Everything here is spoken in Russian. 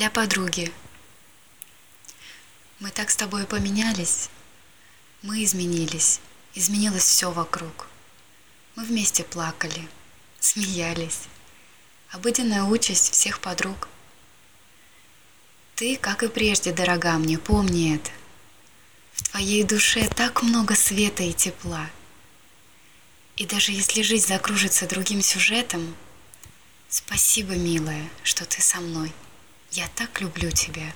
Для подруги. Мы так с тобой поменялись. Мы изменились. Изменилось все вокруг. Мы вместе плакали, смеялись. Обыденная участь всех подруг. Ты, как и прежде, дорога мне, помни это. В твоей душе так много света и тепла. И даже если жизнь закружится другим сюжетом, спасибо, милая, что ты со мной. Я так люблю тебя.